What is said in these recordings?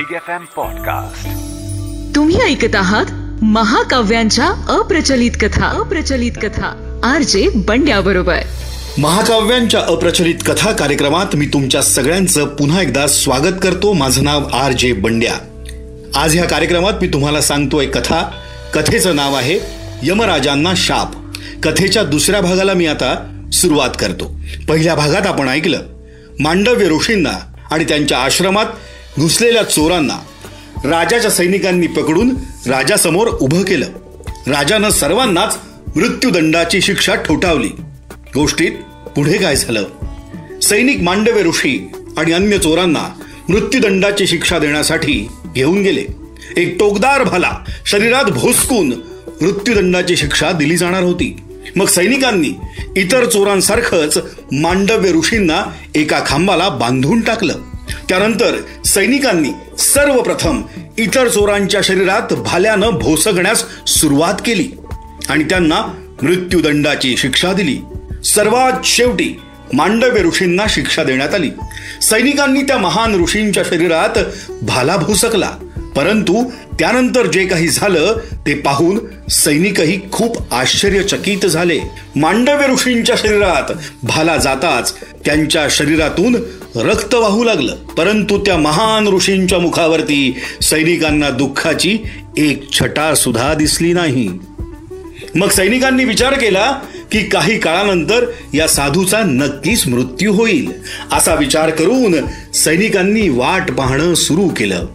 Big F M podcast तुम्ही ऐकत आहात महाकाव्यांच्या अप्रचलित कथा. अप्रचलित कथा. आर जे बंड्या बरोबर महाकाव्यांच्या अप्रचलित कथा कार्यक्रमात मी तुमच्या सगळ्यांचं पुन्हा एकदा स्वागत करतो. माझं नाव आर जे बंड्या. आज ह्या कार्यक्रमात मी तुम्हाला सांगतोय कथा. कथेचं नाव आहे यमराजांना शाप. कथेच्या दुसऱ्या भागाला मी आता सुरुवात करतो. पहिल्या भागात आपण ऐकलं मांडव्य ऋषींना आणि त्यांच्या आश्रमात घुसलेल्या चोरांना राजाच्या सैनिकांनी पकडून राजासमोर उभं केलं. राजानं सर्वांनाच मृत्यूदंडाची शिक्षा ठोठावली. गोष्टीत पुढे काय झालं? सैनिक मांडव्य ऋषी आणि अन्य चोरांना मृत्यूदंडाची शिक्षा देण्यासाठी घेऊन गेले. एक टोकदार भाला शरीरात भोसकून मृत्यूदंडाची शिक्षा दिली जाणार होती. मग सैनिकांनी इतर चोरांसारखंच मांडव्य ऋषींना एका खांबाला बांधून टाकलं. त्यानंतर सैनिकांनी सर्वप्रथम इतर चोरांच्या शरीरात भाल्यानं भोसगण्यास सुरुवात केली आणि त्यांना मृत्यूदंडाची शिक्षा दिली. सर्वात शेवटी मांडव्य ऋषींना शिक्षा देण्यात आली. सैनिकांनी त्या महान ऋषींच्या शरीरात भाला भोसकला. परंतु त्यानंतर जे काही झालं ते पाहून सैनिकही खूप आश्चर्यचकित झाले. मांडव्य ऋषींच्या शरीरात भाला जाताच त्यांच्या शरीरातून रक्त वाहू लागलं. परंतु त्या महान ऋषींच्या मुखावरती सैनिकांना दुःखाची एक छटा सुद्धा दिसली नाही. मग सैनिकांनी विचार केला की काही काळानंतर या साधूचा नक्कीच मृत्यू होईल. असा विचार करून सैनिकांनी वाट पाहणं सुरू केलं.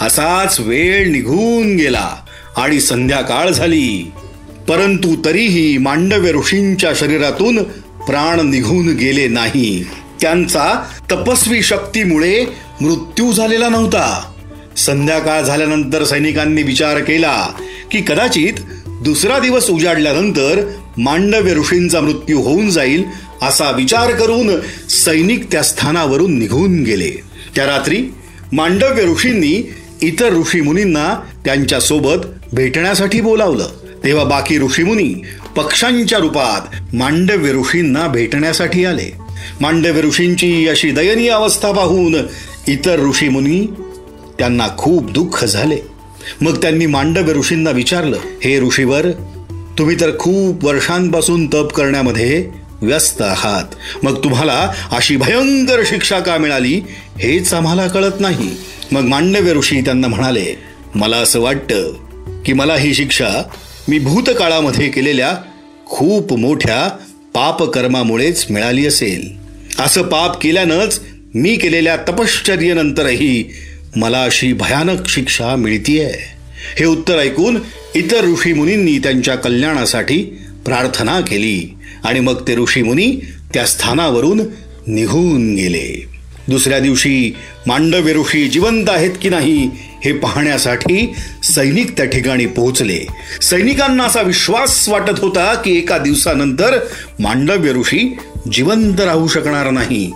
असाच वेळ निघून गेला आणि संध्याकाळ झाली. परंतु तरीही मांडव्य ऋषींच्या शरीरातून प्राण निघून गेले नाही. त्यांचा तपस्वी शक्तीमुळे मृत्यू झालेला नव्हता. संध्याकाळ झाल्यानंतर सैनिकांनी विचार केला की कदाचित दुसरा दिवस उजाडल्यानंतर मांडव्य ऋषींचा मृत्यू होऊन जाईल असा विचार करून सैनिक त्या स्थानावरून निघून गेले. त्या रात्री मांडव्य ऋषींनी इतर ऋषी मुनींना त्यांच्यासोबत भेटण्यासाठी बोलावलं. तेव्हा बाकी ऋषीमुनी पक्ष्यांच्या रूपात मांडव्य ऋषींना भेटण्यासाठी आले. मांडव्य ऋषींची अशी दयनीय अवस्था पाहून इतर ऋषीमुनी त्यांना खूप दुःख झाले. मग त्यांनी मांडव्य ऋषींना विचारलं हे ऋषीवर तुम्ही तर खूप वर्षांपासून तप करण्यामध्ये व्यस्त आहात. मग तुम्हाला अशी भयंकर शिक्षा का मिळाली हेच आम्हाला कळत नाही. मग मांडव्य ऋषी त्यांना म्हणाले मला असं वाटतं की मला ही शिक्षा मी भूतकाळामध्ये केलेल्या खूप मोठ्या पापकर्मामुळेच मिळाली असेल. असं पाप केल्यानंच मी केलेल्या तपश्चर्येनंतरही मला अशी भयानक शिक्षा मिळतीये. हे उत्तर ऐकून इतर ऋषी मुनींनी त्यांच्या कल्याणासाठी प्रार्थना केली आणि मग ते ऋषी मुनी त्या स्थानावरून निघून गेले. दुसऱ्या दिवशी मांडव्य ऋषी जिवंत आहेत की नाही हे पाहण्यासाठी सैनिक त्या ठिकाणी पोहोचले. सैनिकांना असा विश्वास वाटत होता की एका दिवसानंतर मांडव्य ऋषी जिवंत राहू शकणार नाही.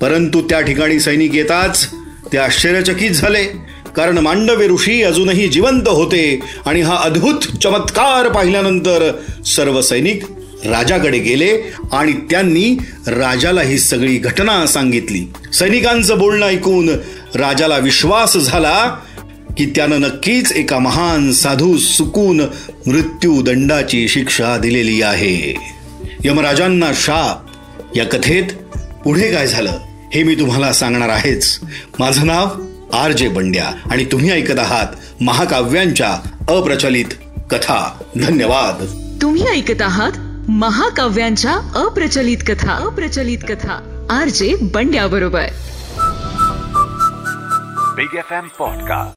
परंतु त्या ठिकाणी सैनिक येताच ते आश्चर्यचकित झाले. कारण मांडव्य ऋषी अजूनही जिवंत होते आणि हा अद्भुत चमत्कार पाहिल्यानंतर सर्व सैनिक राजाकडे गेले आणि त्यांनी राजाला ही सगळी घटना सांगितली. सैनिकांचं बोलणं ऐकून राजाला विश्वास झाला की त्यानं नक्कीच एका महान साधू सुकून मृत्यू दंडाची शिक्षा दिलेली आहे. यमराजांना शाप या कथेत पुढे काय झालं हे मी तुम्हाला सांगणार आहेच. माझं नाव आर जे बंड्या आणि तुम्ही ऐकत आहात महाकाव्यांच्या अप्रचलित कथा. धन्यवाद. तुम्ही ऐकत आहात महाकाव्यांच्या अप्रचलित कथा. अप्रचलित कथा. आर जे बंड्या बरोबर. Big F M podcast